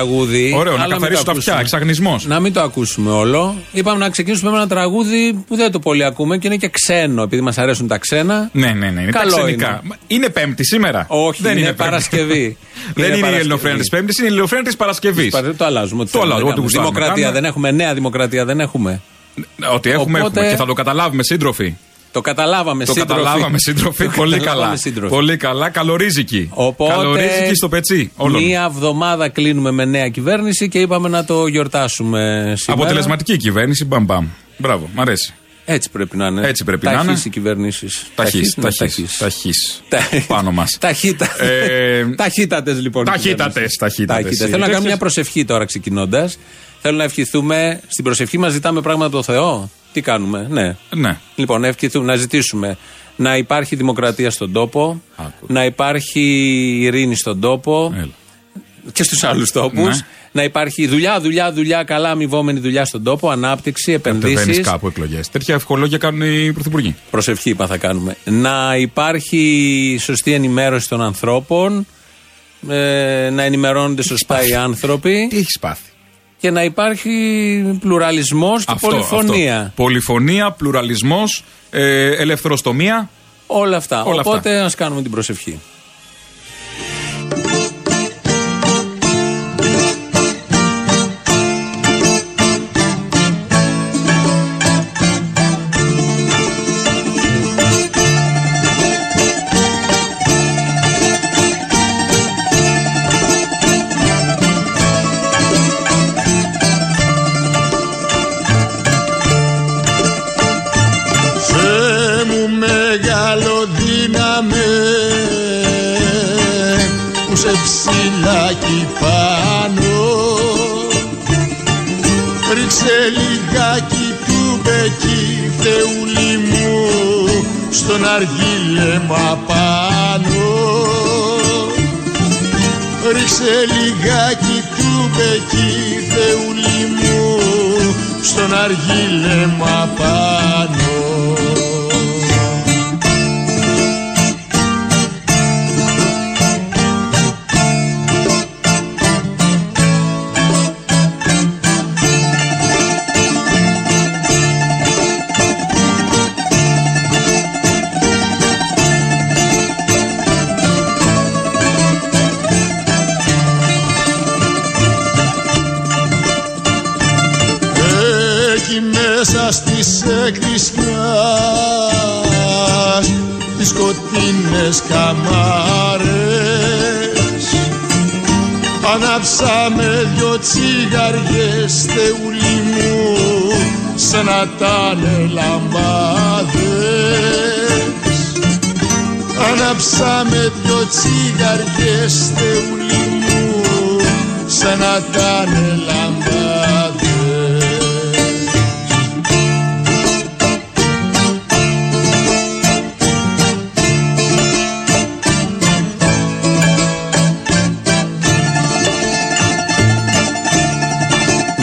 Ωραίο τραγούδι. Ωραίο, να αλλά μην καθαρίσω το τα αυτιά, ακούσουμε. εξαγνισμός. Να μην το ακούσουμε όλο. Είπαμε να ξεκινήσουμε με ένα τραγούδι που δεν το πολύ ακούμε και είναι και ξένο, επειδή μας αρέσουν τα ξένα. Ναι, ναι, ναι. Είναι Καλό τα ξενικά. είναι. Μα Είναι Πέμπτη σήμερα. Όχι, δεν είναι Πέμπτη. Παρασκευή. δεν είναι η Παρασκευή. Ελληνοφρένα τη Πέμπτης, είναι η Ελληνοφρένα της Παρασκευής. Παρα- Το αλλάζουμε. ό,τι Το θέλουμε αλλάζουμε, να ό,τι κάνουμε. γουστάρουμε. Δημοκρατία Κάνουμε- δεν έχουμε, νέα δημοκρατία δεν έχουμε. Ότι έχουμε, Οπότε- έχουμε και θα το καταλάβουμε σύντροφοι. Το καταλάβαμε Το σύντροφοι. καταλάβαμε σύντροφοι. Το Πολύ καταλάβαμε καλά. σύντροφοι. Πολύ καλά. Καλορίζικη. Οπότε, Καλορίζικη στο πετσί. όλων. Μία εβδομάδα κλείνουμε με νέα κυβέρνηση και είπαμε να το γιορτάσουμε σήμερα. Αποτελεσματική κυβέρνηση. Μπαμ μπαμ. Μπράβο, μ' αρέσει. Έτσι πρέπει να είναι. Έτσι πρέπει να Ταχύς είναι. οι κυβερνήσεις. Ταχύς. Ταχύς. Πάνω μας. Ταχύτα. Ε, Ταχύτατες λοιπόν. ταχύτατες, κυβερνήσεις. ταχύτατες. Ταχύτατες. Οι Θέλω να κάνουμε τέτοιες- μια προσευχή τώρα ξεκινώντας. Θέλω να ευχηθούμε. Στην προσευχή μας ζητάμε πράγματα από το Θεό. Τι κάνουμε, ναι. Ναι. Λοιπόν, να ευχηθούμε, να ζητήσουμε να υπάρχει δημοκρατία στον τόπο, Άκου. να υπάρχει ειρήνη στον τόπο Έλα. και στους άλλους τόπους. Ναι. Να υπάρχει δουλειά, δουλειά, δουλειά, καλά αμοιβόμενη δουλειά στον τόπο, ανάπτυξη, Κατεβαίνεις επενδύσει. κάπου εκλογές. Τέτοια ευχολόγια κάνουν οι πρωθυπουργοί. Προσευχή είπα θα κάνουμε. Να υπάρχει σωστή ενημέρωση των ανθρώπων, ε, να ενημερώνονται σωστά οι άνθρωποι Τι έχεις πάθει. Και να υπάρχει πλουραλισμός και πολυφωνία. Αυτό. Πολυφωνία, πλουραλισμός, ε, ελευθεροστομία. Όλα αυτά. Όλα αυτά. Οπότε ας κάνουμε την προσευχή. Θεούλη μου στον αργίλεμα πάνω ρίξε λιγάκι του μπεκί θεούλη μου στον αργίλεμα πάνω Εκεί τσιγαριές θεούλη μου σε να τάνε λαμπάδες Ανάψαμε δυο τσιγαριές θεούλη μου σε να τάνε λαμπάδες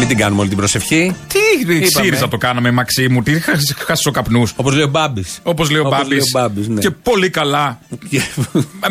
Μην την κάνουμε όλη την προσευχή. Τι ΣΥΡΙΖΑ το κάναμε, Μαξίμου, τι χάσεις ο καπνούς. Όπως λέει ο Μπάμπης. Όπως λέει ο Όπως Μπάμπης. λέει ο Μπάμπης, ναι. Και πολύ καλά.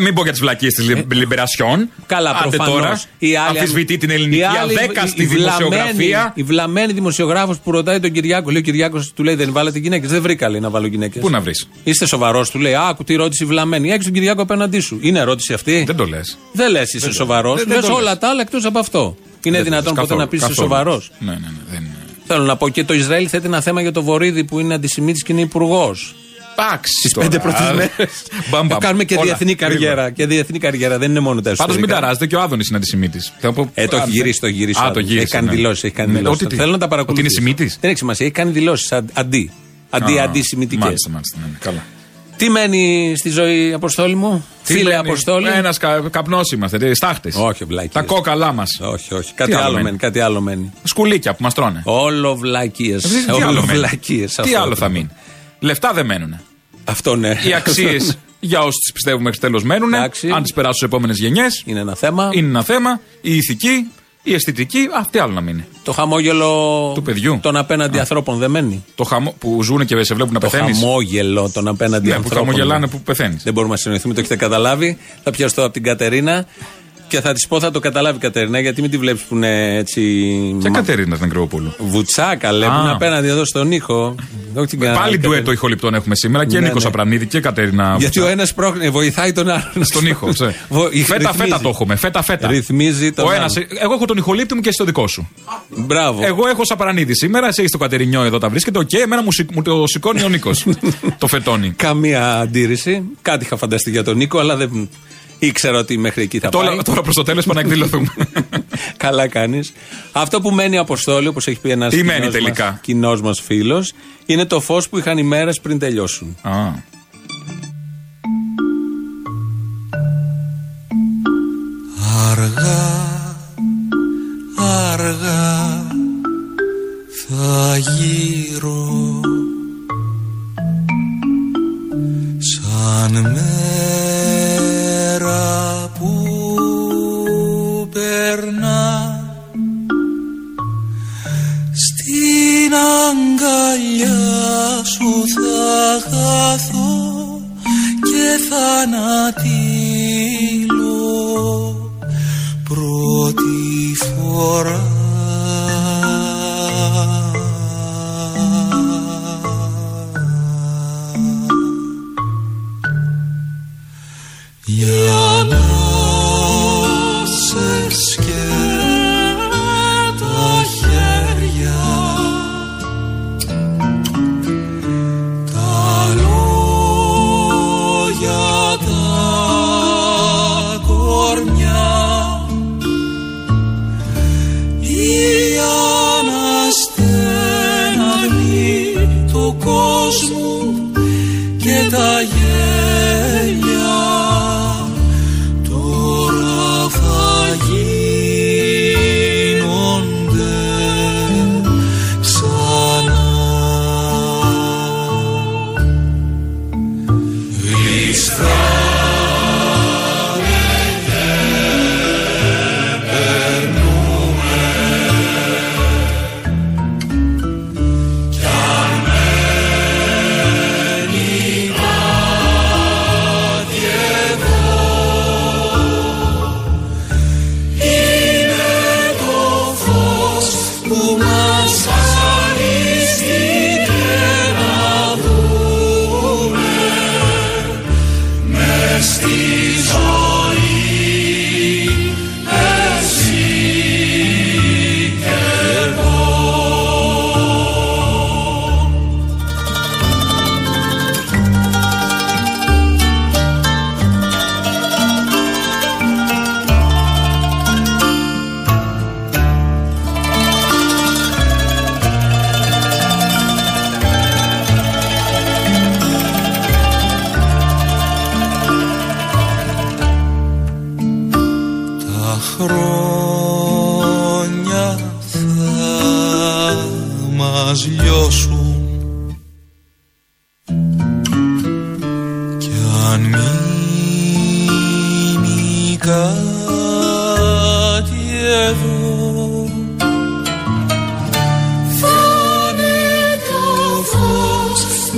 Μην πω για τις βλακίες της Λιμπερασιόν. Καλά, Άντε προφανώς. τώρα. Αμφισβητεί την ελληνική αδέκαστη δημοσιογραφία. Η βλαμμένη δημοσιογράφος που ρωτάει τον Κυριάκο, λέει ο Κυριάκος, του λέει Δεν βάλατε γυναίκες. Δεν βρήκα, λέει, να βάλω γυναίκες. Πού να βρεις; Είστε σοβαρός, του λέει. Άκου τι ρώτηση βλαμμένη. Έχει τον Κυριάκο απέναντί σου. Είναι ερώτηση αυτή. Δεν το λες. Δεν λες είσαι σοβαρός. δεν- δεν Λε το λες. όλα τα άλλα εκτός από αυτό. Είναι δυνατόν ποτέ να πεις είσαι σοβαρός. Ναι, ναι, ναι. Δεν είναι. Θέλω να πω και το Ισραήλ θέτει ένα θέμα για το Βορύδη που είναι αντισημίτης και είναι υπουργός. Εντάξει. Τις πέντε πρώτες μέρες. Μπαμ, μπαμ. Κάνουμε και Όλα. διεθνή καριέρα. Και διεθνή καριέρα, δεν είναι μόνο τα Πάντως μην εσωτερικά. ταράζετε και ο Άδωνης είναι αντισημίτης. Ε, το έχει γυρίσει, το έχει γυρίσει. Α, ο το Άδωνης. γύρισε. Έχει κάνει ναι. δηλώσεις. Έχει κάνει Ναι, δηλώσεις. ότι τι; Θέλω να τα παρακολουθήσω. Ότι είναι σημίτης. Δεν έχει σημασία. Έχει κάνει δηλώσεις αντί. Αντί, Α, αντισημιτικές. Μάλιστα, μάλιστα. ναι, ναι, Καλά. Τι μένει στη ζωή, Αποστόλη μου, φίλε Αποστόλη. Ένας καπνός είμαστε, στάχτε. Όχι, βλάκιες. Τα κόκαλά μας. Όχι, όχι. Κάτι άλλο άλλο μένει; μένει. Κάτι άλλο μένει. Σκουλίκια που μας τρώνε. Όλο βλακίε. Εσείς Τι Όλο άλλο μένει; βλακίε. Τι άλλο θα μείνει; Λεφτά δεν μένουν. Αυτό ναι. Οι αξίες για όσους τις πιστεύουμε μέχρι τέλος μένουν. Εντάξει. Αν τις περάσουν στις επόμενες γενιές. Είναι ένα θέμα. Είναι ένα θέμα. Η ηθική, η αισθητική, αυτή άλλο να μείνει. Το χαμόγελο Του παιδιού. των απέναντι ανθρώπων δεν μένει. Το χαμο... που ζουν και σε βλέπουν να Το πεθαίνεις. χαμόγελο των απέναντι Ναι, που ανθρώπων. χαμογελάνε που πεθαίνεις. Δεν μπορούμε να συνοηθούμε, το έχετε καταλάβει. Θα πιαστώ από την Κατερίνα. Και θα της πω, θα το καταλάβει η Κατερίνα, γιατί μην τη βλέπεις που είναι έτσι. Και Κατερίνα στην Ακροπούλου. Βουτσάκα, λέμε, Α. απέναντι εδώ στον ήχο. Όχι την Πάλι Κατερίνα. ντουέτο ηχοληπτών έχουμε σήμερα και Ναι, Νίκος ναι. Απρανίδη και Κατερίνα. Γιατί ο Βουτσά. ένας πρόχνει, βοηθάει τον άλλον. Στον ήχο. ξέ. Βο- Φέτα, ρυθμίζει. φέτα το έχουμε. Φέτα, φέτα. Ρυθμίζει τον Ο άλλον. ένας, εγώ έχω τον ηχολήπτη μου και εσύ το δικό σου. Μπράβο. Εγώ έχω Σαπρανίδη σήμερα, εσύ έχεις το Κατερινιό εδώ τα βρίσκεται. Οκ, εμένα μου, σηκ- μου το σηκώνει ο Νίκος. το φετόνι. Καμία αντίρρηση. Κάτι είχα φανταστεί για τον Νίκο, αλλά δεν ήξερα ότι μέχρι εκεί θα πάει. Τώρα, τώρα προς το τέλος πάμε να εκδηλωθούμε. Καλά κάνεις. Αυτό που μένει αποστόλη, όπως έχει πει ένας Τι μένει τελικά; κοινός μας φίλος, είναι το φως που είχαν οι μέρες πριν τελειώσουν. Α. Αργά, αργά θα γύρω σαν μέρα που περνά. Στην αγκαλιά σου θα χαθώ και θανατήλω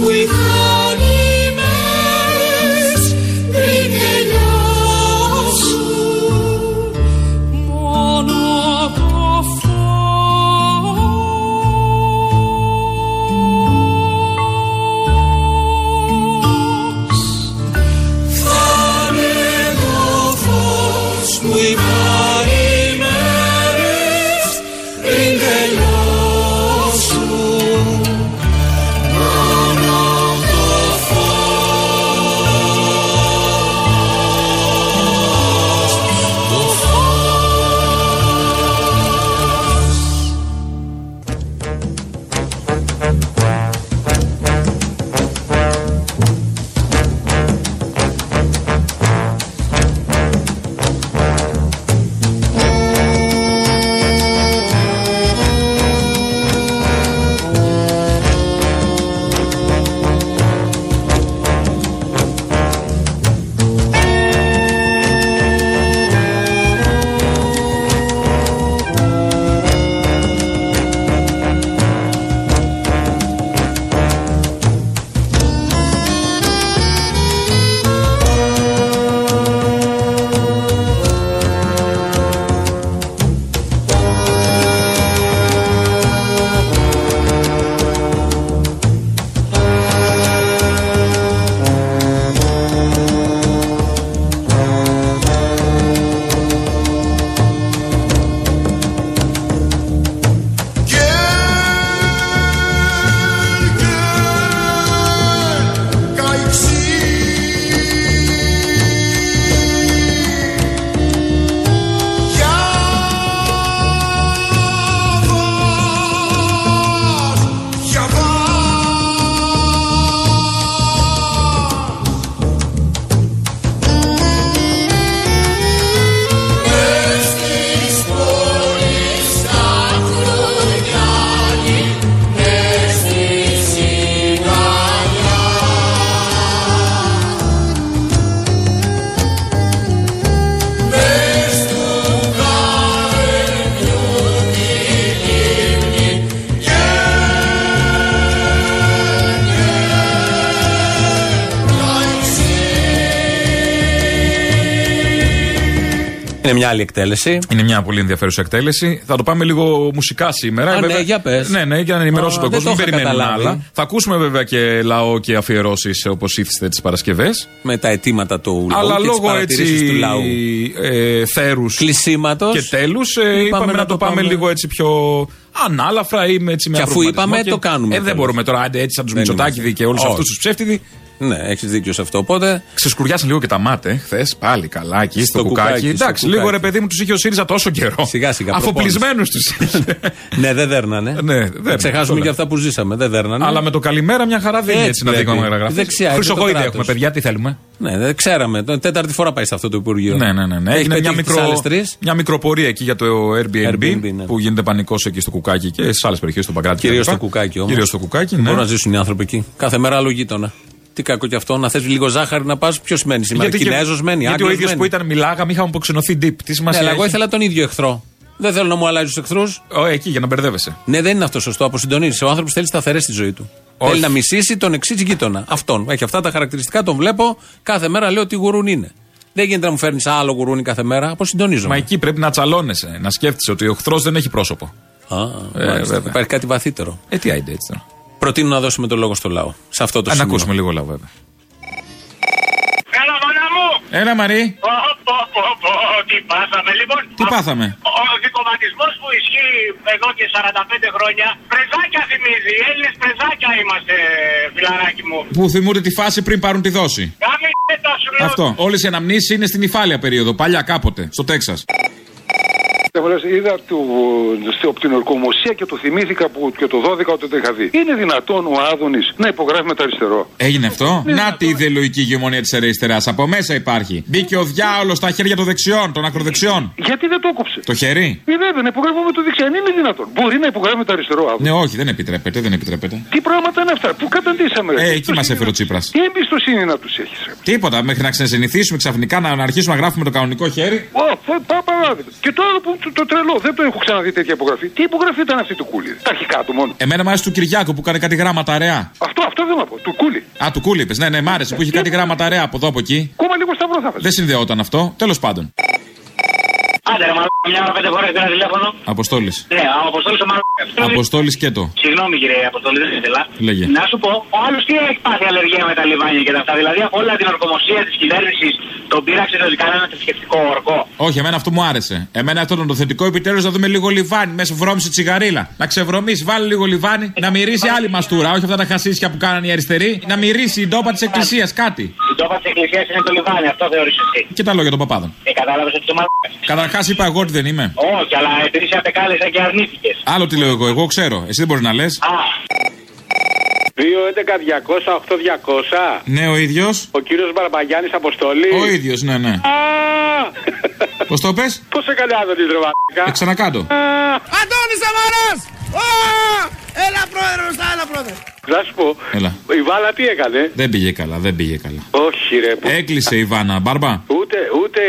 with Είναι μια άλλη εκτέλεση. Είναι μια πολύ ενδιαφέρουσα εκτέλεση. Θα το πάμε λίγο μουσικά σήμερα. Α, ναι, για πες. Ναι, ναι, για να ενημερώσω Α, τον δεν κόσμο. το Μην είχα περιμένουμε καταλάβει. άλλα. Θα ακούσουμε βέβαια και λαό και αφιερώσεις όπως ήθιστε τις Παρασκευές. Με τα αιτήματα του λαού Αλλά και τις λόγω παρατηρήσεις έτσι του λαού. ε, θέρους Κλεισίματος. και τέλους, είπαμε, να το πάμε, λίγο έτσι πιο ανάλαφρα ή με έτσι με Και αφού απροβληματισμό είπαμε, το κάνουμε Ε, δεν τέλος. μπορούμε τώρα, άντε έτσι σαν τους Δεν Μητσοτάκηδη είμαστε. και όλους Όχι. αυτούς τους ψεύτιδοι. Ναι, έχεις δίκιο σε αυτό. Οπότε Ξεσκουριάσαν λίγο και τα μάτε χθες. Πάλι καλά εκεί στο, Στο κουκάκι. κουκάκι, στο Εντάξει, κουκάκι. λίγο ρε παιδί μου τους είχε ο ΣΥΡΙΖΑ τόσο καιρό. Σιγά, σιγά, Αφοπλισμένους τους είχε. ναι, δεν δέρνανε. Ναι, δεν Θα ξεχάσουμε πολλά. και αυτά που ζήσαμε. Δεν δέρνανε. Αλλά με το καλημέρα μια χαρά δεν είναι Έτσι έτσι να πρέπει. δείχνουμε γραφή. Δεξιά, είναι το Χρυσογόηδη κράτος. έχουμε, παιδιά, τι θέλουμε. Ναι, δεν ξέραμε. Το- Τέταρτη φορά πάει σε αυτό το Υπουργείο. Ναι, ναι, ναι. ναι. Έχει Έγινε μια, πετύχει τις άλλες μικρο, τρεις. μια μικροπορία εκεί για το Airbnb, Airbnb, ναι. που γίνεται πανικός εκεί στο κουκάκι και σε άλλες περιοχές του Παγκράτη. Κυρίως κτλ. στο κουκάκι όμως. Κυρίως στο κουκάκι, ναι. Μπορούν να ζήσουν οι άνθρωποι εκεί. Κάθε μέρα άλλο γείτονα. Τι κακό κι αυτό, να θες λίγο ζάχαρη να πας. Ποιος μένει σήμερα, Γιατί, Κινέζος μένει, γιατί ο Άγγλος ίδιος μένει. που ήταν μιλάγαμε, είχαμε αποξενωθεί deep. Τι Ναι, σημασία αλλά εγώ έχει; ήθελα τον ίδιο εχθρό. Δεν θέλω να μου αλλάζει τους εχθρούς. Ω, εκεί για να μπερδεύεσαι. Ναι, δεν είναι αυτό σωστό. Αποσυντονίζεις. Ο άνθρωπος θέλει σταθερές στη ζωή του. Όχι. Θέλει να μισήσει τον εξής γείτονα. Αυτόν. Έχει αυτά τα χαρακτηριστικά, τον βλέπω. Κάθε μέρα λέω τι γουρούν είναι. Δεν γίνεται να μου φέρνεις άλλο γουρούνι κάθε μέρα. Αποσυντονίζομαι. Μα εκεί πρέπει να τσαλώνεσαι, να σκέφτεσαι ότι ο εχθρός δεν έχει πρόσωπο. Α, Ε, μάλιστα. βέβαια. Υπάρχει κάτι βαθύτερο. Ε, τι άιντε έτσι τώρα. Προτείνω να δώσουμε το λόγο στο λαό. Σε αυτό το Α, να σημείο. ακούσουμε λίγο λαό, βέβαια. Έλα, μάνα μου! Έλα, Μαρή, Πω, πω, πω, πω, τι πάθαμε λοιπόν. τι Α, πάθαμε; Ο δικοματισμός που ισχύει εδώ και 45 χρόνια, πρεζάκια θυμίζει. Οι Έλληνες πρεζάκια είμαστε, φιλαράκι μου. Που θυμούνται τη φάση πριν πάρουν τη δόση. Κάμε τα σου λέω. Αυτό. Όλες οι αναμνήσεις είναι στην υφάλια περίοδο. Παλιά κάποτε, στο Τέξας. Έβαλες, είδα του, στο, από την ορκομοσία και το θυμήθηκα που και το 12 όταν το είχα δει. Είναι δυνατόν ο Άδωνης να υπογράφει με το αριστερό; Έγινε αυτό; Να τη ιδεολογική ηγεμονία της αριστεράς. Από μέσα υπάρχει. Μπήκε ο διάολος στα χέρια των δεξιών, των ακροδεξιών. Γιατί δεν το έκοψε; Το χέρι; Ε, βέβαια, να υπογράφω με το δεξιά. Αν είναι δυνατόν. Μπορεί να υπογράφει με το αριστερό Άδωνη. Ναι, όχι, δεν επιτρέπεται, δεν επιτρέπεται. Τι πράγματα είναι αυτά, πού καταντήσαμε, ρε; Ε, Τι εκεί μας εμπιστοσύνη έφερε ο να- Τσίπρας. Τι εμπιστοσύνη να τους έχεις, ρε; Τίποτα, μέχρι να ξεσυνηθίσουμε ξαφνικά να, να αρχίσουμε να γράφουμε το κανονικό χέρι. Ω, θα- πά- παράδειγμα. Και το άλλο που το, το τρελό, δεν το έχω ξαναδεί τέτοια υπογραφή. Τι υπογραφή ήταν αυτή του Κούλι. Τα αρχικά του μόνο. Εμένα μου άρεσε του Κυριάκου που έκανε κάτι γράμματα αραιά. Αυτό, αυτό δεν θα πω. Του Κούλι. Α, του Κούλι, είπες. Ναι, ναι, μ' άρεσε που είχε κάτι γράμματα αραιά από εδώ από εκεί. Κόμμα λίγο σταυρό θα βάζει. Δεν συνδεόταν αυτό. Τέλος πάντων. Άντε, ρε, μαλάκα, μια ώρα πέντε φορές πήρα τηλέφωνο. Αποστόλης. Ναι, ο Αποστόλης ο μαλάκας. Αποστόλης και το. Συγγνώμη κύριε Αποστολή, δεν ήθελα. Λέγε. Να σου πω, ο άλλος τι έχει πάθει αλλεργία με τα λιβάνια και τα αυτά. Δηλαδή από όλα την ορκομοσία της κυβέρνησης τον πείραξε ότι κανένα θρησκευτικό ορκό. Όχι, εμένα αυτό μου άρεσε. Εμένα αυτό ήταν το θετικό επιτέλους να δούμε λίγο λιβάνι μέσα βρώμισε τσιγαρίλα. Να ξεβρωμίσει, βάλει λίγο λιβάνι, να μυρίσει άλλη μαστούρα. Όχι αυτά τα χασίσια που κάνανε οι αριστεροί. Να μυρίσει η ντόπα της εκκλησίας κάτι. Η τόπα τη εκκλησία είναι το λιβάνι, αυτό θεωρείς εσύ. Και τα λόγια των παπάδων. Ε, κατάλαβες ότι το μαλάκα. Καταρχάς είπα εγώ ότι δεν είμαι. Όχι, αλλά επειδή σε απεκάλεσα και αρνήθηκες. Άλλο τι λέω εγώ, εγώ ξέρω. Εσύ δεν μπορείς να λες. Α, 2-11-200-8-200. Ναι, ο ίδιος. Ο κύριος Μπαρμπαγιάννης Αποστολή. Ο ίδιος, ναι, ναι. Α! Πώς το πες, Πώς έκανε άδωνης, ρε ε, μαλάκα. ξανακάτω. Αντώνης Σαμαράς! Έλα πρόεδρε μπροστά, έλα πρόεδρε. Να σου πω, Έλα. η Βάλα τι έκανε; Δεν πήγε καλά, δεν πήγε καλά. Όχι, ρε. Που... Έκλεισε η Βάνα, μπαρμπά. Ούτε, ούτε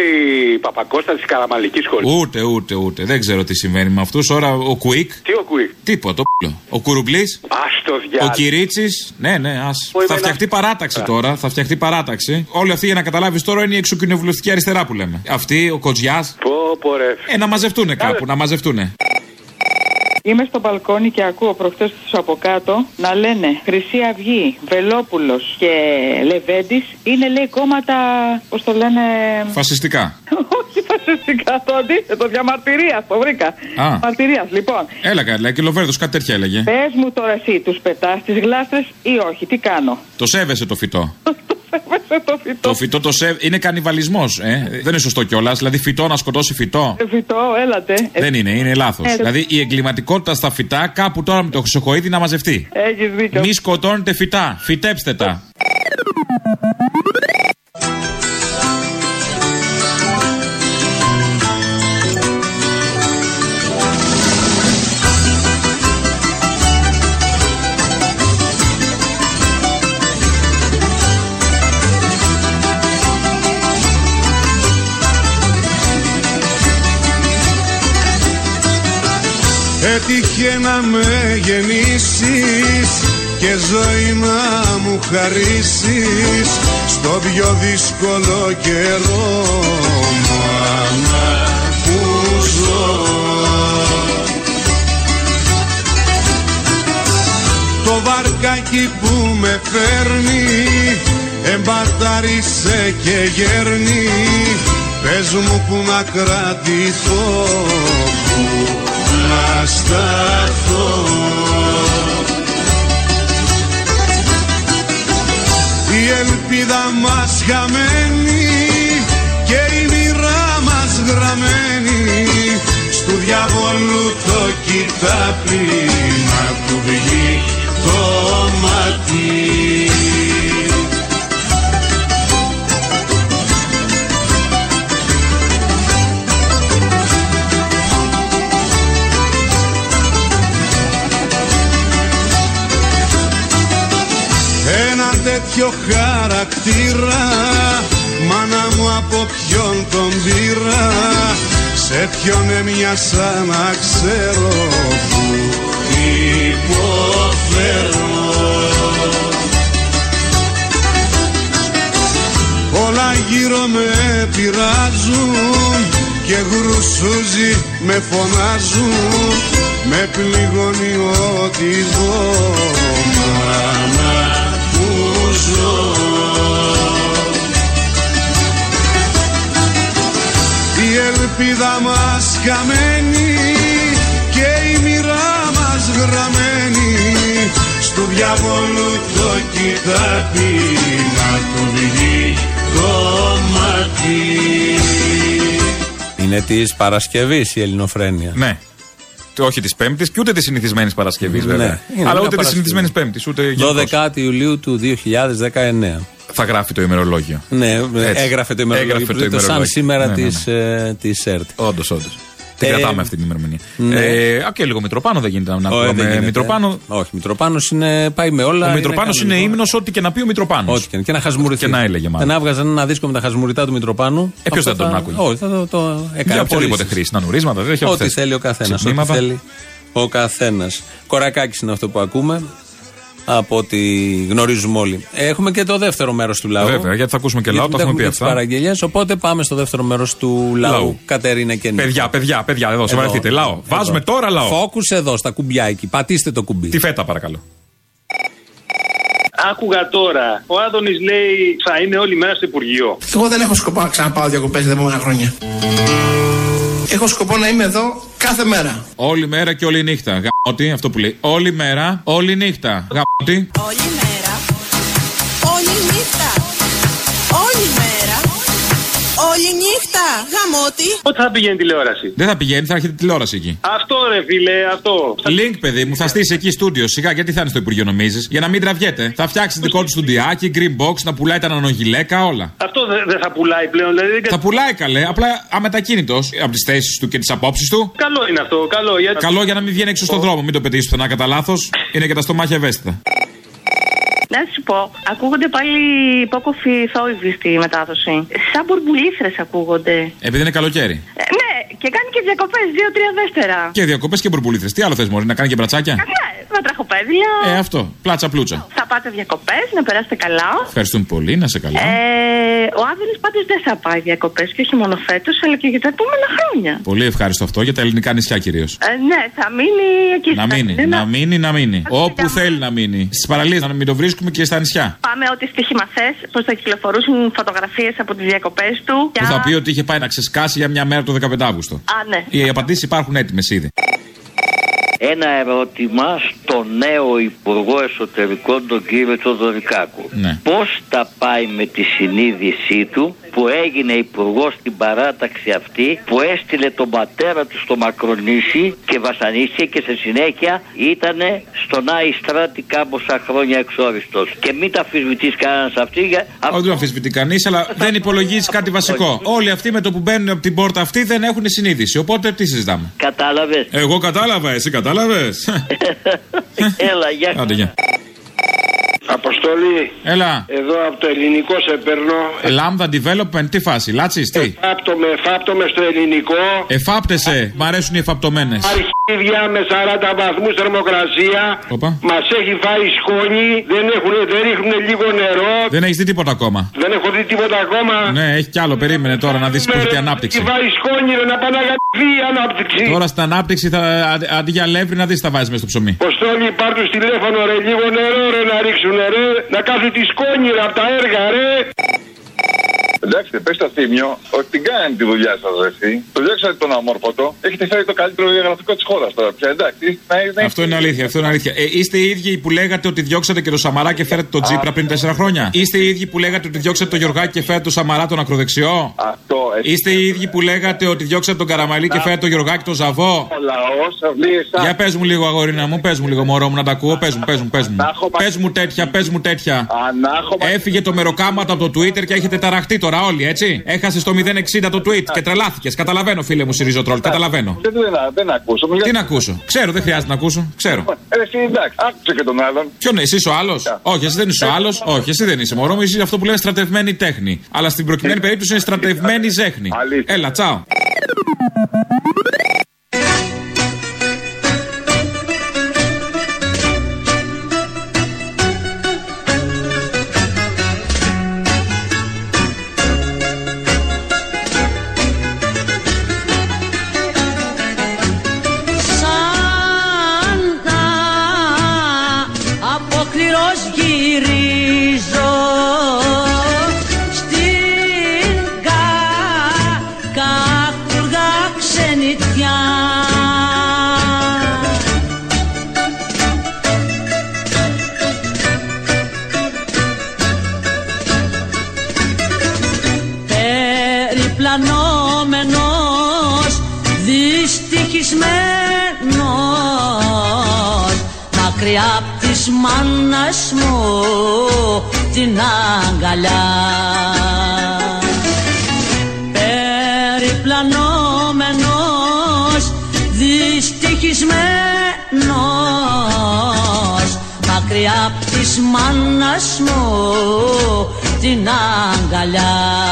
η Παπακώστα της Καραμαλικής σχολής. Ούτε, ούτε, ούτε. Δεν ξέρω τι συμβαίνει με αυτούς. Τώρα ο Κουίκ. Τι ο Κουί. Τίποτα, το π***λο. Ο Κουρουμπλή. Α το Ο διάλογο. Κυρίτσι. Ναι, ναι, ας. Που Θα εμένα- φτιαχτεί παράταξη Α. τώρα. Θα φτιαχτεί παράταξη. Όλη αυτή για να καταλάβεις τώρα είναι η εξοκοινοβουλευτική αριστερά που λέμε. Αυτή, ο Κοτζιάς. Πω, πω, ρε. Ε, να μαζευτούνε κάπου, να μαζευτούνε. Είμαι στο μπαλκόνι και ακούω προχτέ τους από κάτω να λένε Χρυσή Αυγή, Βελόπουλος και Λεβέντης είναι λέει κόμματα. Πώς το λένε. Φασιστικά. Όχι φασιστικά, το αντίθετο, διαμαρτυρία. Το βρήκα. Α. Διαμαρτυρία. Λοιπόν, Έλα καλά, και ο Λοβέρδος κάτι τέτοια έλεγε. πες μου τώρα εσύ, τους πετάς τις γλάστρες ή όχι, τι κάνω; Το σέβεσαι το φυτό. Το σέβεσαι το φυτό. Το φυτό το σέβ... είναι κανιβαλισμός, ε. Δεν είναι σωστό κιόλας. Δηλαδή, φυτό να σκοτώσει φυτό. Το φυτό, έλατε. Δεν είναι, είναι λάθος. Ε, δηλαδή, η εγκληματικότητα στα φυτά κάπου τώρα με το χρυσοκοίδι να μαζευτεί. Έχεις δίκιο. Μη σκοτώνετε φυτά, φυτέψτε τα. χαρίσεις στο πιο δύσκολο καιρό μάνα που ζω. Το βαρκάκι που με φέρνει εμπαταρίσε και γέρνει. Πες μου που να κρατηθώ που να σταθώ. Η ελπίδα μας χαμένη Και η μοίρα μας γραμμένη. Στου διαβολού το κοιτάπι Να του βγει το μάτι τέτοιο χαρακτήρα. Μάνα μου από ποιον τον πήρα; Σε ποιον έμοιασα να ξέρω που υποφέρω. Όλα γύρω με πειράζουν και γρουσούζι με φωνάζουν. Με πληγώνει ό,τι ζω μάνα. που ζω Η ελπίδα μας χαμένη και η μοίρα μας γραμμένη Στου διαβόλου το κοιτάπι να του βγει το μάτι Είναι της Παρασκευής η Ελληνοφρένεια. Ναι. Το- Όχι της Πέμπτης και ούτε της συνηθισμένης Παρασκευής, Ναι, βέβαια. είναι Αλλά μια ούτε της Παρασκευή. συνηθισμένης Πέμπτης. Ούτε γενικώς. 12 Ιουλίου του 2019. Θα γράφει το ημερολόγιο. Ναι, Έτσι. έγραφε το ημερολόγιο. Έγραφε το που το σαν ημερολόγιο. σήμερα Ναι, ναι, της, ε, της ΕΡΤ. Όντως, όντως. Την Ε, κρατάμε αυτή την ημερομηνία. ναι. Ε, α, και λίγο Μητροπάνο δεν γίνεται να Ω, ε, δεν πούμε. γίνεται. Μητροπάνο. Όχι, Μητροπάνος είναι, πάει με όλα. Ο Μητροπάνος είναι κανονικό. ύμνος, ό,τι και να πει ο Μητροπάνος. Ό,τι και, να- και να χασμουριθεί. Και να έλεγε μάλλον. Δεν άβγαζαν ένα δίσκο με τα χασμουριτά του Μητροπάνου. Ε, ποιος Αυτό δεν τον θα- άκουγε; Όχι, θα το, το έκανε. Για οποιαδήποτε πωλήσεις. χρήση. Να νουρίσματα, δεν έχει Ό,τι θέλει ο καθένας. Ό,τι Ξυπνήματα. θέλει ο καθένας. Κορακάκι είναι αυτό που ακούμε. Από ό,τι γνωρίζουμε όλοι. Έχουμε και το δεύτερο μέρος του λαού. Βέβαια, γιατί θα ακούσουμε και λαό, Γιατί τα έχουμε πει τις αυτά. παραγγελίες, οπότε πάμε στο δεύτερο μέρος του λαού. Λαού. Κατερίνα και Νίκο. Παιδιά, παιδιά, παιδιά, εδώ, σε Εδώ, βαρεθείτε. Λαό. εδώ. Βάζουμε τώρα λαό. Φόκους εδώ, στα κουμπιά εκεί. Πατήστε το κουμπί. Τη φέτα, παρακαλώ. Άκουγα τώρα. Ο Άδωνης λέει θα είναι όλη μέρα στο Υπουργείο. Εγώ δεν έχω σκοπό να ξαναπάω διακοπές τα επόμενα χρόνια. Έχω σκοπό να είμαι εδώ κάθε μέρα. Όλη μέρα και όλη νύχτα. Γαμώτη, αυτό που λέει. Όλη μέρα, όλη νύχτα. Γαμώτη. Όλη μέρα, όλη όλη νύχτα, γαμώτη. Πότε θα πηγαίνει τηλεόραση; Δεν θα πηγαίνει, θα έρχεται τηλεόραση εκεί. Αυτό ρε φίλε, αυτό. Link, παιδί μου, θα στήσει εκεί στούντιο. Σιγά, γιατί θα είναι στο Υπουργείο, νομίζεις; Για να μην τραβιέται. Θα φτιάξει δικό του στουντιάκι, green box, να πουλάει τα νανογυλαίκα, όλα. Αυτό δεν δεν θα πουλάει πλέον. Δηλαδή, δεν κα- Θα πουλάει καλέ, απλά αμετακίνητος από τις θέσεις του και τις απόψεις του. Καλό είναι αυτό. Καλό, γιατί... Καλό για να μην βγαίνει έξω στον δρόμο, μην το πετύχεις πουθενά κατά λάθος. Είναι και τα στομάχια ευαίσθητα. Να σου πω, ακούγονται πάλι υπόκοφοι θόρυβοι στη μετάδοση. Σαν μπουρμπουλήθρες ακούγονται. Επειδή είναι καλοκαίρι. Ε, ναι, και κάνει και διακοπές δύο-τρία δεύτερα. Και διακοπές και μπουρμπουλίθρε. Τι άλλο θες, Μωρή, να κάνει και μπρατσάκια; Ναι, με τραχοπέδια. Ε, αυτό. Πλάτσα πλούτσα. Θα πάτε διακοπές, να περάσετε καλά. Ευχαριστούμε πολύ, να σε καλά. Ε, ο Άδωνης πάντως δεν θα πάει διακοπές και όχι μόνο φέτος, αλλά και για τα επόμενα χρόνια. Πολύ ευχάριστο αυτό για τα ελληνικά νησιά κυρίως. Ε, ναι, θα μείνει εκεί Να στα μείνει, Αθήνα. να μείνει, να μείνει. Όπου θέλει να μείνει. Στις παραλίες να μην το βρίσκουμε και στα νησιά. Πάμε ότι στοιχημαθέ, πω θα κυκλοφορούσαν φωτογραφίες από τις διακοπές του. Που θα πει ότι είχε πάει να ξεσκάσει για μια μέρα το 15 Αύγουστο. Α, ναι. Οι απαντήσεις υπάρχουν έτοιμες ήδη. Ένα ερώτημα στο νέο Υπουργό Εσωτερικών, τον κύριο Τσοδωρικάκου. Ναι. Πώς τα πάει με τη συνείδησή του που έγινε υπουργός στην παράταξη αυτή, που έστειλε τον πατέρα του στο Μακρονήσι και βασανίστηκε και σε συνέχεια ήταν στον Άι Στράτη κάμποσα χρόνια εξόριστος. Και μην τα αφισβητείς κανένας αυτή. Για... Όχι, δεν το αμφισβητεί κανείς, αλλά δεν υπολογίζεις κάτι βασικό. Όλοι αυτοί με το που μπαίνουν από την πόρτα αυτή δεν έχουν συνείδηση. Οπότε τι συζητάμε; Κατάλαβες. Εγώ κατάλαβα, εσύ κατάλαβες. Έλα, γεια. Άντε, γεια. Αποστολή. Έλα. Εδώ από το ελληνικό σε παίρνω. Lambda Development, τι φάση, λάτση, τι; Εφάπτομαι, εφάπτομαι στο ελληνικό. Εφάπτεσαι, μ' αρέσουν οι εφαπτωμένες. Αρχίδια με 40 βαθμούς θερμοκρασία. Όπα. Μας έχει φάει σκόνη. Δεν, έχουν, δεν ρίχνουν λίγο νερό. Δεν έχεις δει τίποτα ακόμα. Δεν έχω δει τίποτα ακόμα. Ναι, έχει κι άλλο, περίμενε τώρα να δεις που έχει ανάπτυξη. Έχει φάει σκόνη, ρε, να πάνε να γαμπηθεί η ανάπτυξη. Τώρα στην ανάπτυξη θα, αν- αντί για λεύρη να δεις τα βάζεις μέσα στο ψωμί. Ποστόλι, πάρ τους τηλέφωνο ρε, λίγο νερό ρε να ρίξουν ρε. Να κάθουν τη σκόνη ρε από τα έργα ρε. Εντάξει, πες στο θύμιο ότι την κάνετε τη δουλειά σας, εσύ. Το διώξατε τον αμόρφωτο. Έχετε φέρει το καλύτερο διαγραφικό της χώρας τώρα πια. Εντάξει. Να, να, Αυτό είναι αλήθεια, αυτό είναι αλήθεια. Ε, είστε οι ίδιοι που λέγατε ότι διώξατε και το Σαμαρά και φέρατε τον Τζίπρα πριν 4 χρόνια; Είστε οι ίδιοι που λέγατε ότι διώξατε τον Γιωργάκη και φέρατε τον Σαμαρά τον ακροδεξιό; Αυτό, εσύ. Είστε οι ίδιοι που λέγατε ότι διώξατε τον Καραμαλή και φέρατε τον Γιωργάκη τον Ζαβό; Ο λαός βλέπει εσά. Για πες μου λίγο, αγορίνα μου, πες μου λίγο, μωρό μου να τα ακούω. Πες μου, πες μου, πες μου. Πες μου τέτοια, πες μου τέτοια. Ανάχωμα. Έφυγε το μεροκάματο από το Twitter και έχετε ταραχτεί τώρα όλοι, έτσι. Έχασες το 060 το tweet και τρελάθηκες. Καταλαβαίνω, φίλε μου, Σιριζοτρόλ, καταλαβαίνω. Δεν, δεν, δεν ακούσω. Τι να ακούσω; Ξέρω, δεν χρειάζεται να ακούσω. Ξέρω. Ε, εσύ εντάξει, άκουσε και τον άλλον. Ποιον εσύ ο άλλος; Όχι, εσύ δεν είσαι ο άλλος; Όχι, εσύ δεν είσαι μωρό μου. Είσαι αυτό που λένε στρατευμένη τέχνη. Αλλά στην προκειμένη περίπτωση είναι στρατευμένη ζέχνη. Έλα, τσάω. Περιπλανόμενος, δυστυχισμένος. Μακριά απ' της μάνας μου την αγκαλιά. Περιπλανόμενος, δυστυχισμένος. Μακριά απ' της μάνας μου την αγκαλιά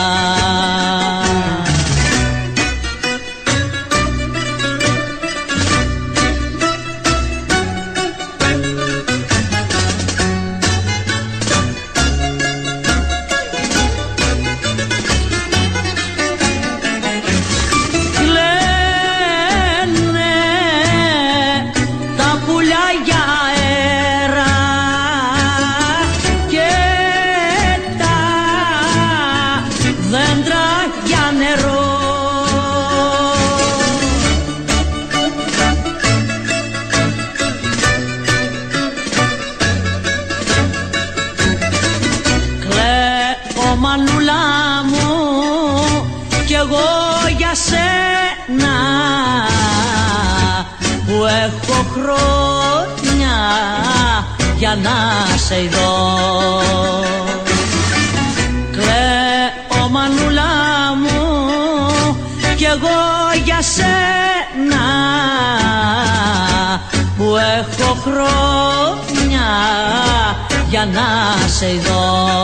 εγώ για σένα που έχω χρόνια για να σε ειδώ. Κλαίω μανούλα μου κι εγώ για σένα που έχω χρόνια για να σε ειδώ.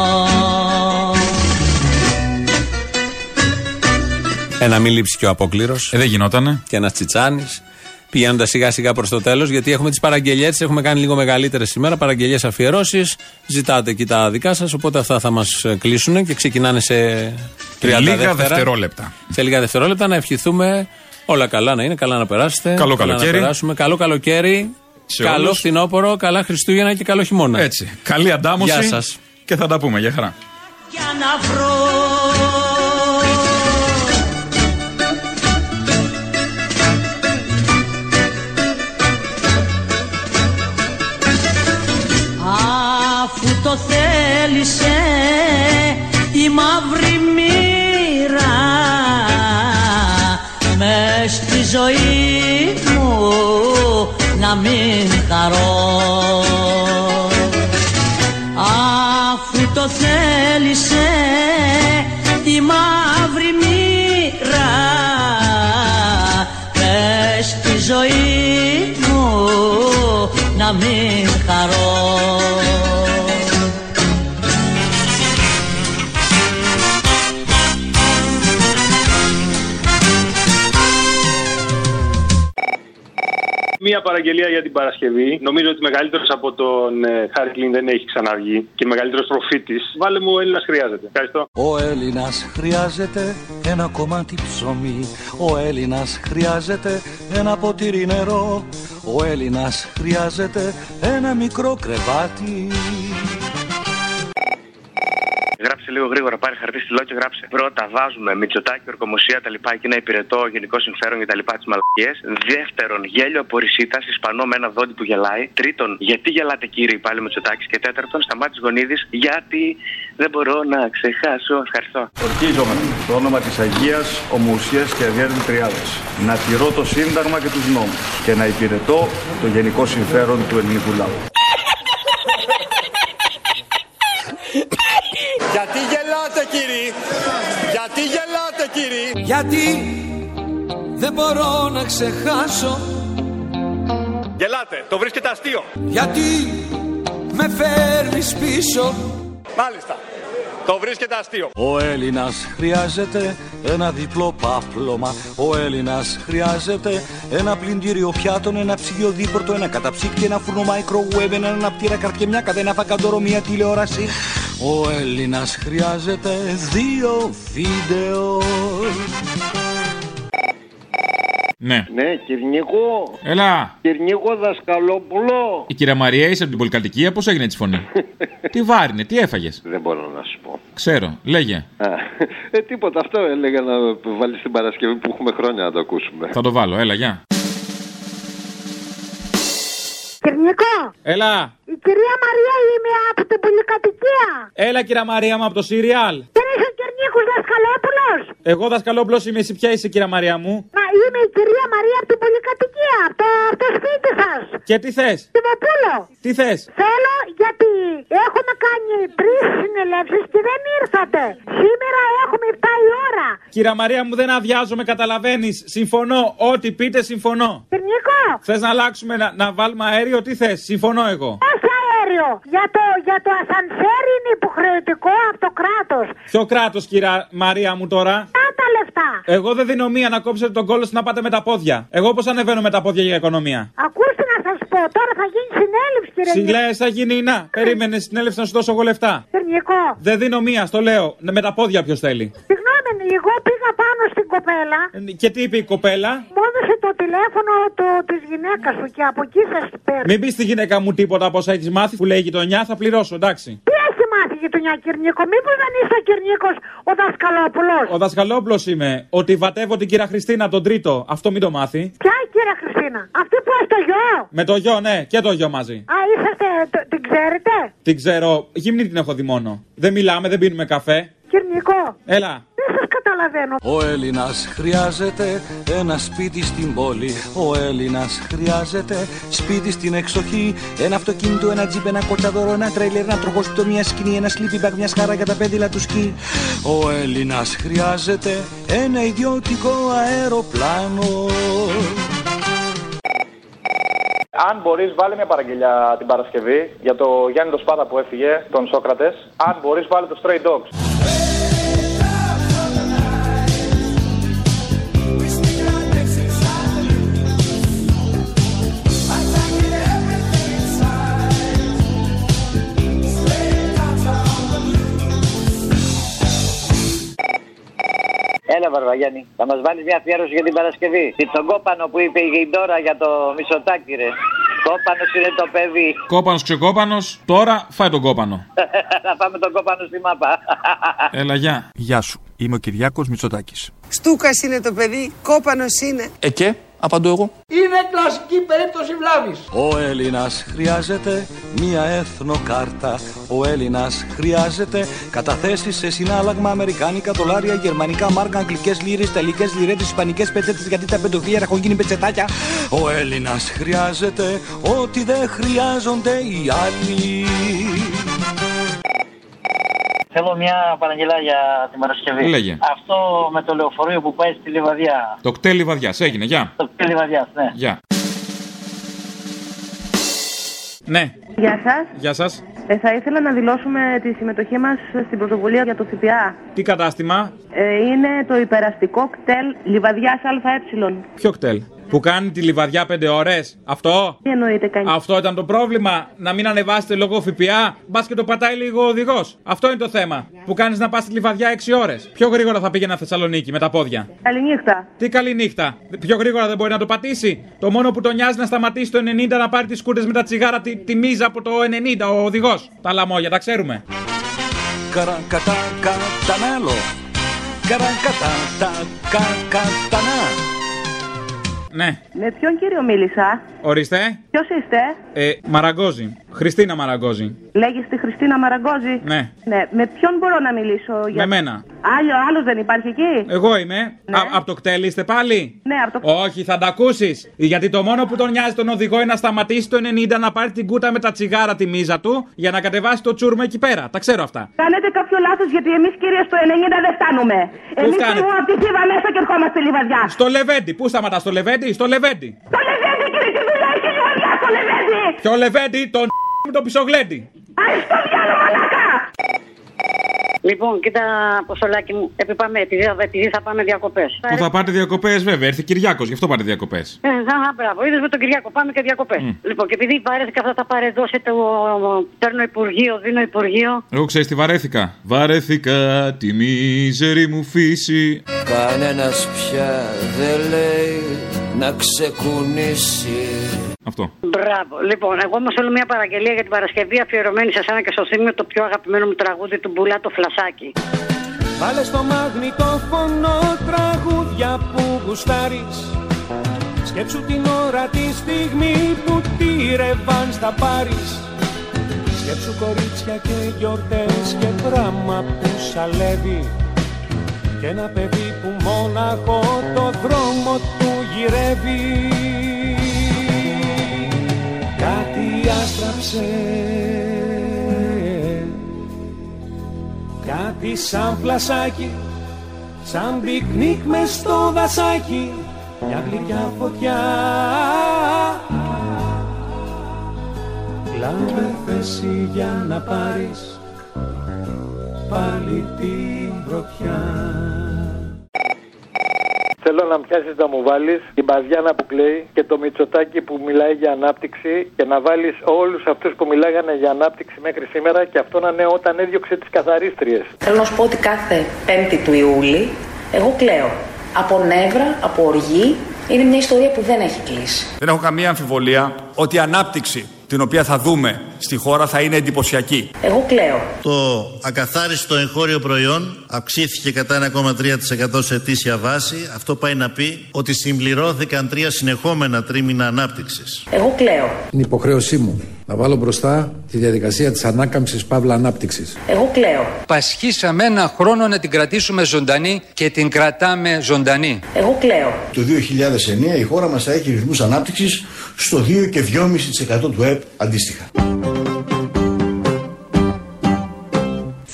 Ένα μη λείψει και ο αποκλήρος. Ε, δεν γινότανε. Και ένας τσιτσάνης. Πηγαίνοντας σιγά σιγά προς το τέλος, γιατί έχουμε τις παραγγελίε, έχουμε κάνει λίγο μεγαλύτερες σήμερα. Παραγγελίε αφιερώσεις. Ζητάτε εκεί τα δικά σας, οπότε αυτά θα μας κλείσουν και ξεκινάνε σε 30 Λίγα δεύτερα. δευτερόλεπτα. Σε λίγα δευτερόλεπτα να ευχηθούμε όλα καλά να είναι, καλά να περάσετε. Καλό καλά καλοκαίρι. Να περάσουμε. Καλό καλοκαίρι. Σε καλό όλους. φθινόπωρο, καλά Χριστούγεννα και καλό χειμώνα. Έτσι. Καλή αντάμωση. Γεια σας. Και θα τα πούμε. Γεια χαρά. για να βρω μαύρη μοίρα μες στη ζωή μου να μην χαρώ. Αφού το θέλησε η μαύρη μοίρα Πες στη ζωή μου να μην χαρώ παραγγελία για την Παρασκευή. Νομίζω ότι μεγαλύτερος από τον ε, Χάρη Κλίν δεν έχει ξαναβγεί και μεγαλύτερος προφήτη. Βάλε μου ο Έλληνας χρειάζεται. Ευχαριστώ. Ο Έλληνας χρειάζεται ένα κομμάτι ψωμί Ο Έλληνας χρειάζεται ένα ποτήρι νερό Ο Έλληνας χρειάζεται ένα μικρό κρεβάτι Γράψε λίγο γρήγορα, πάρε χαρτί στυλό και γράψε. Πρώτα βάζουμε Μητσοτάκη, ορκομοσία τα λοιπά και ένα υπηρετό γενικό συμφέρον και τα λοιπά τις μαλακίες. Δεύτερον, γέλιο από ρησίτας, Ισπανό με ένα δόντι που γελάει. Τρίτον, γιατί γελάτε κύριε πάλι Μητσοτάκης. Και τέταρτον, σταμάτη γονίδης, γιατί δεν μπορώ να ξεχάσω. Ευχαριστώ. Ορκίζομαι το όνομα της Αγίας, Ομουσίας και Αδιέρνη Τριάδας να τηρώ το Σύνταγμα και τους νόμους και να υπηρετώ το γενικό συμφέρον του ελληνικού λαού. Γιατί γελάτε κύριοι, γιατί γελάτε κύριοι; Γιατί δεν μπορώ να ξεχάσω Γελάτε, το βρίσκετε αστείο. Γιατί με φέρνεις πίσω Μάλιστα, το βρίσκετε αστείο. Ο Έλληνας χρειάζεται ένα διπλό πάπλωμα Ο Έλληνας χρειάζεται ένα πλυντήριο πιάτων Ένα ψυγείο δίπορτο, ένα καταψύκτη, ένα φούρνο microwave Ένα αναπτήρα καρτιεμιά, ένα φακαντόρο, μια τηλεόραση Ο Έλληνας χρειάζεται δύο βίντεο Ναι. Ναι, Κυρνίκο. Έλα. Κυρνίκο Δασκαλόπουλο. Η κυρία Μαρία, είσαι από την πολυκατοικία, πώς έγινε τη φωνή; τι βάρινε, τι έφαγες; Δεν μπορώ να σου πω. Ξέρω, λέγε. Α, ε, τίποτα, αυτό έλεγα να βάλεις την Παρασκευή που έχουμε χρόνια να το ακούσουμε. Θα το βάλω, έλα, γεια. Κυρνικό, Έλα. η κυρία Μαρία είμαι από την πολυκατοικία. Έλα, κυρία Μαρία μου από το Σύριαλ. Δεν είσαι ο Κυρνίκος Δασκαλόπουλος; Εγώ δασκαλόπλο είμαι, εσύ ποια είσαι, κυρία Μαρία μου; Μα είμαι η κυρία Μαρία από την πολυκατοικία, από το, από το σπίτι σας. Και τι θες; Τιμοπούλο. Τι θες; Θέλω γιατί έχουμε κάνει τρεις συνελεύσει και δεν ήρθατε. Σήμερα έχουμε 7 η ώρα. Κυρία Μαρία μου, δεν αδειάζομαι, καταλαβαίνεις. Συμφωνώ. Ό,τι πείτε, συμφωνώ. Κυρνικό, Θες να αλλάξουμε, να, να βάλουμε αέριο, τι θες; Συμφωνώ εγώ. όχι αέριο; Για το, για το ασανσέρ είναι υποχρεωτικό από το κράτος. Ποιο κράτος, κυρία Μαρία μου τώρα; Τα τα λεφτά. Εγώ δεν δίνω μία να κόψετε τον κόλλο να πάτε με τα πόδια. Εγώ πώς ανεβαίνω με τα πόδια για οικονομία; Ακούστε να σας πω, τώρα θα γίνει συνέλευση κύριε Συλλέ, θα γίνει να. Περίμενε συνέλευση να σου δώσω εγώ λεφτά. Κυρνικό. Δεν δίνω μία, στο λέω. Με τα πόδια ποιος θέλει. Συγγνώμη, εγώ πήγα πάνω στην κοπέλα. Και τι είπε η κοπέλα; Μου έδωσε το τηλέφωνο το, της γυναίκας σου και από εκεί σας παίρνω. Μην πεις στη γυναίκα μου τίποτα από όσα έχεις μάθει που λέει η γειτονιά, θα πληρώσω, εντάξει. Τι έχει μάθει γειτονιά Κυρνίκο, μήπως δεν είσαι ο Κυρνίκος ο δασκαλόπουλος; Ο δασκαλόπλο είμαι. Ότι βατεύω την κυρία Χριστίνα τον τρίτο. Αυτό μην το μάθει. Ποια η κυρία Χριστίνα, αυτή που έχει το γιο; Με το γιο, ναι, και το γιο μαζί. Α, είσαστε, το- την ξέρετε; Την ξέρω. Γυμνή την έχω δει μόνο. Δεν μιλάμε, δεν πίνουμε καφέ. Κυρνικό, Έλα. δεν σας καταλαβαίνω. Ο Έλληνας χρειάζεται ένα σπίτι στην πόλη Ο Έλληνας χρειάζεται σπίτι στην εξοχή Ένα αυτοκίνητο, ένα τζιπ, ένα κοτσαδόρο, ένα τρέιλερ Ένα τροχόσπιτο, μια σκηνή, ένα sleeping bag, μια σχάρα για τα πέδιλα του σκι Ο Έλληνας χρειάζεται ένα ιδιωτικό αεροπλάνο Αν μπορείς, βάλε μια παραγγελιά την Παρασκευή για το Γιάννη το Σπάτα που έφυγε, τον Σόκρατες. Αν μπορείς, βάλε το Stray Dogs. Έλα, Βαρβαγιάννη, θα μας βάλεις μια αφιέρωση για την Παρασκευή. Τι τον κόπανο που είπε η Γεϊντόρα για το μισοτάκι, ρε. Κόπανος είναι το παιδί. Κόπανος ξεκόπανος, τώρα φάει τον κόπανο. Θα πάμε τον κόπανο στη μάπα. Έλα, γεια. Γεια σου. Είμαι ο Κυριάκος Μητσοτάκης. Στούκας είναι το παιδί, κόπανος είναι. Ε και, απαντώ εγώ. Είναι κλασική περίπτωση βλάβης. Ο Έλληνας χρειάζεται μία εθνοκάρτα Ο Έλληνας χρειάζεται καταθέσεις σε συνάλλαγμα Αμερικάνικα, δολάρια, γερμανικά, μάρκα, αγγλικές λίρες, τελικές λιρέτες, ισπανικές πετσέτες Γιατί τα πεντοφύλλα έχουν γίνει πετσετάκια Ο Έλληνας χρειάζεται ό,τι δεν χρειάζονται οι άλλοι Θέλω μια παραγγελιά για την Παρασκευή. Λέγε. Αυτό με το λεωφορείο που πάει στη Λιβαδιά. Το κτέλ λιβαδιάς, έγινε, γεια. Το κτέλ Λιβαδιάς, ναι. Γεια. Ναι, Γεια σας. γεια σας. Ε, θα ήθελα να δηλώσουμε τη συμμετοχή μας στην πρωτοβουλία για το ΦΠΑ. Τι κατάστημα, Ε, είναι το υπεραστικό κτέλ Λιβαδιάς ΑΕ. ποιο κτέλ; Που κάνει τη λιβαδιά 5 ώρες. Αυτό; Τι εννοείται κάνει. Αυτό ήταν το πρόβλημα. Να μην ανεβάσετε λόγω ΦΠΑ. Μπας και το πατάει λίγο ο οδηγός. Αυτό είναι το θέμα. Που κάνεις να πας στη λιβαδιά 6 ώρες. Πιο γρήγορα θα πήγαινα Θεσσαλονίκη με τα πόδια. Καληνύχτα. Τι καλή νύχτα. Πιο γρήγορα δεν μπορεί να το πατήσει. Το μόνο που τον νοιάζει να σταματήσει το 90 να πάρει τις κούρτες με τα τσιγάρα τη, τη μίζα από το 90 ο οδηγός. Τα λαμόγια, τα ξέρουμε. Καρακατά κατανάλο. Καρακατά τα κακατανά. Ναι. Με ποιον κύριο μίλησα; Ορίστε. Ποιος είστε; Ε, Μαραγκόζη. Χριστίνα Μαραγκόζη. Λέγεστε Χριστίνα Μαραγκόζη; Ναι. Ναι. Με ποιον μπορώ να μιλήσω για. Με μένα. Άλλο, άλλος δεν υπάρχει εκεί; Εγώ είμαι. Α, από το κτέλ είστε πάλι; Ναι, από το Όχι, θα τα ακούσεις. Γιατί το μόνο που τον νοιάζει τον οδηγό είναι να σταματήσει το 90 να πάρει την κούτα με τα τσιγάρα τη μίζα του για να κατεβάσει το τσούρμα εκεί πέρα. Τα ξέρω αυτά. Κάνετε κάποιο λάθος γιατί εμείς κύριε στο 90 δεν φτάνουμε. Εμείς φτάνετε; φύγουμε από τη Θήβα μέσα και ερχόμαστε λιβαδιά. Στο Λεβέντι. Πού σταματάς, στο Λεβέντι, στο Λεβέντι; Το λεβέντι κύριε, τι δουλειά έχει η λιβαδιά στο λεβέντι. Ποιο Λεβέντι, τον με το πισογλέντι. Άι στο διάλογο μαλάκα. Λοιπόν, κοίτα, Αποστολάκι μου, επειδή, πάμε, επειδή, επειδή θα πάμε διακοπές. Που θα πάτε διακοπές, βέβαια. Έρθει Κυριάκος, γι' αυτό πάτε διακοπές. Ε, α, μπράβο, είδες με τον Κυριακό, πάμε και διακοπές. Λοιπόν, και επειδή βαρέθηκα αυτά τα παρεδώσει το παίρνω Υπουργείο, δίνω Υπουργείο. Εγώ ξέρεις τι βαρέθηκα. Βαρέθηκα τη μίζερη μου φύση. Κανένας πια δεν λέει να ξεκουνήσει Αυτό. Μπράβο. Λοιπόν, εγώ όμως θέλω μια παραγγελία για την Παρασκευή αφιερωμένη σε εσένα και στο θύμιο το πιο αγαπημένο μου τραγούδι του Μπουλά το φλασάκι. Βάλε στο μαγνητόφωνο τραγούδια που γουστάρεις Σκέψου την ώρα τη στιγμή που τη ρεβάν θα πάρεις Σκέψου κορίτσια και γιορτές και πράγμα που σαλεύει Και ένα παιδί που μόναχο το δρόμο του γυρεύει Κάτι άστραψε. Κάτι σαν φλασάκι Σαν πικνίκ μες στο δασάκι Μια γλυκιά φωτιά. Λάβε θέση για να πάρεις Πάλι την πρωτιά Θέλω να πιάσεις να μου βάλεις την Παζιάνα που κλαίει και το Μητσοτάκι που μιλάει για ανάπτυξη και να βάλεις όλους αυτούς που μιλάγανε για ανάπτυξη μέχρι σήμερα και αυτό να είναι όταν έδιωξε τις καθαρίστριες. Θέλω να σου πω ότι κάθε 5η του Ιούλη εγώ κλαίω. Από νεύρα, από οργή. Είναι μια ιστορία που δεν έχει κλείσει. Δεν έχω καμία αμφιβολία ότι η ανάπτυξη την οποία θα δούμε στη χώρα θα είναι εντυπωσιακή. Εγώ κλαίω. Το ακαθάριστο εγχώριο προϊόν αυξήθηκε κατά 1,3% σε ετήσια βάση. Αυτό πάει να πει ότι συμπληρώθηκαν τρία συνεχόμενα τρίμηνα ανάπτυξης. Εγώ κλαίω. Είναι υποχρέωσή μου να βάλω μπροστά τη διαδικασία της ανάκαμψης παύλα ανάπτυξης. Εγώ κλαίω. Πασχίσαμε ένα χρόνο να την κρατήσουμε ζωντανή και την κρατάμε ζωντανή. Εγώ κλαίω. Το 2009 η χώρα μας θα έχει ρυθμούς ανάπτυξης στο 2 και 2,5% του ΕΠ αντίστοιχα.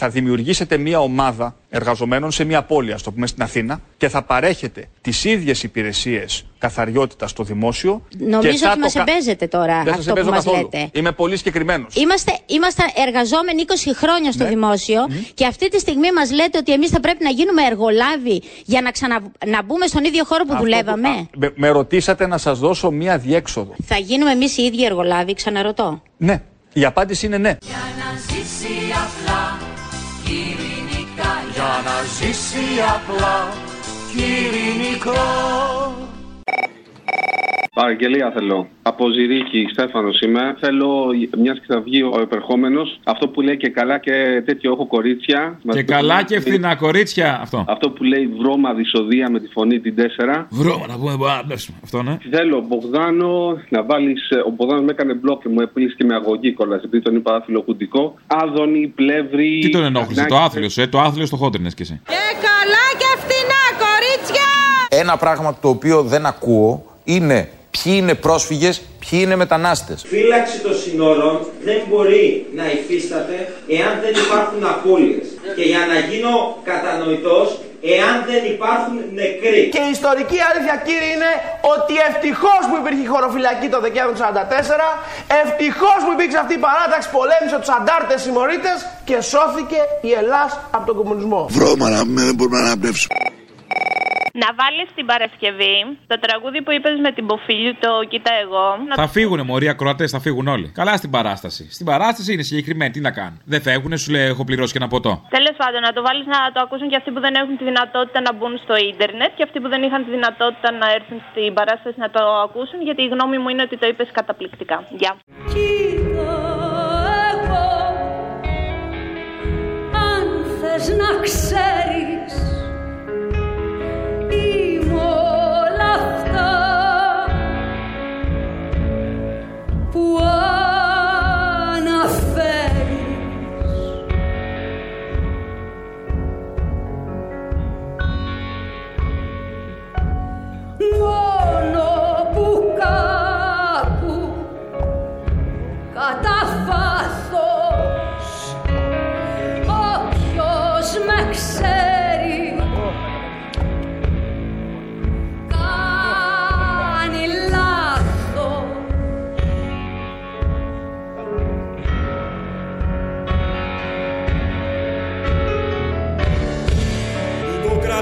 Θα δημιουργήσετε μια ομάδα εργαζομένων σε μια πόλη, ας το πούμε στην Αθήνα, και θα παρέχετε τις ίδιες υπηρεσίες καθαριότητας στο δημόσιο. Νομίζω και θα ότι μας το κα- εμπέζετε τώρα Δεν σας αυτό που εμπέζω μας καθόλου. λέτε. Είμαι πολύ συγκεκριμένος. Είμαστε, είμαστε εργαζόμενοι 20 χρόνια στο Ναι. δημόσιο και αυτή τη στιγμή μας λέτε ότι εμείς θα πρέπει να γίνουμε εργολάβοι για να, ξανα, να μπούμε στον ίδιο χώρο που Αυτό δουλεύαμε. Με, με ρωτήσατε να σας δώσω μια διέξοδο. Θα γίνουμε εμείς οι ίδιοι εργολάβοι, ξαναρωτώ. Ναι. Η απάντηση είναι ναι. ζήσει απλά ειρηνικά Για να ζήσει απλά και ειρηνικά Παραγγελία θέλω. Από Ζηρίκη, Στέφανος είμαι. Θέλω, μιας και θα βγει ο επερχόμενος, αυτό που λέει και καλά και τέτοιο έχω κορίτσια. Και καλά και φθηνά κορίτσια. Αυτό. Αυτό που λέει βρώμα δυσοδεία με τη φωνή την 4. Βρώμα να πούμε. μπα, μπες. Αυτό ναι. Θέλω, Μπογδάνο, να βάλεις. Ο Μπογδάνος με έκανε μπλοκ και μου επίλυσε και με αγωγή κιόλας, επειδή τον είπα άθλιο Άδωνη, πλεύρη. Τι τον ενόχλησε, το άθλιος, ε, το άθλιος στο χόντρινες κι εσύ. Και καλά και φτηνά, κορίτσια! Ένα πράγμα το οποίο δεν ακούω είναι ποιοι είναι πρόσφυγες, ποιοι είναι μετανάστες. Φύλαξη των συνόρων δεν μπορεί να υφίσταται εάν δεν υπάρχουν απώλειες. Και για να γίνω κατανοητός, εάν δεν υπάρχουν νεκροί. Και η ιστορική αλήθεια, κύριε, είναι ότι ευτυχώς που υπήρχε η χωροφυλακή το Δεκέμβριο του 1944, ευτυχώς που υπήρξε αυτή η παράταξη, πολέμησε τους αντάρτες συμμορίτε και σώθηκε η Ελλάδα από τον κομμουνισμό. Βρώμα να μην δεν μπορούμε να αναπνεύσουμε. Να βάλεις την Παρασκευή το τραγούδι που είπες με την Ποφίλιο, το Κοίτα εγώ. Να Θα φύγουνε μωροί ακροατές, θα φύγουν όλοι. Καλά στην παράσταση. Στην παράσταση είναι συγκεκριμένη, τι να κάνουν. Δεν φεύγουνε, σου λέει έχω πληρώσει και ένα ποτό. Τέλος πάντων, να το βάλεις να το ακούσουν και αυτοί που δεν έχουν τη δυνατότητα να μπουν στο ίντερνετ και αυτοί που δεν είχαν τη δυνατότητα να έρθουν στην παράσταση να το ακούσουν, γιατί η γνώμη μου είναι ότι το είπες καταπληκτικά. Γεια. Αν θες να ξέρεις Που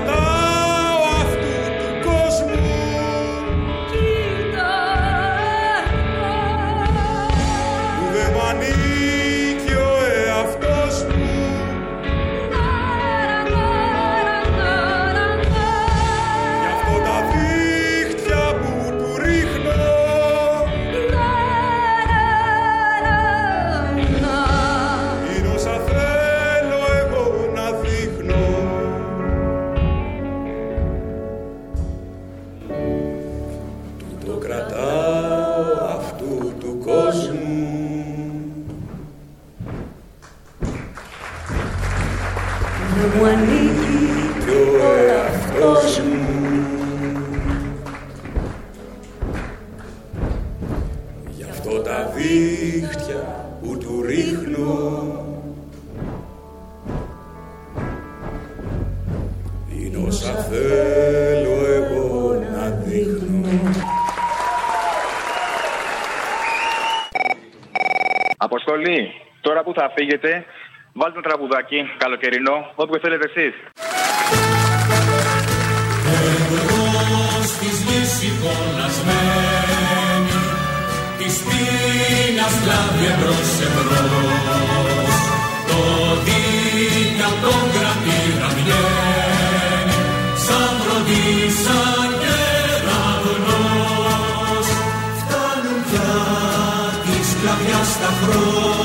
Το Γιατί Βάλτε ένα τραγουδάκι καλοκαιρινό, όποιο θέλετε εσείς. Εγώ στη δύση κολλασμένη της πείνας κλάβει εμπρό εμπρό. Το δίκα των κρατήρα βγαίνει σαν βροντί, σαν. Φτάνουν πια τη σκλαβιά στα χρόνια.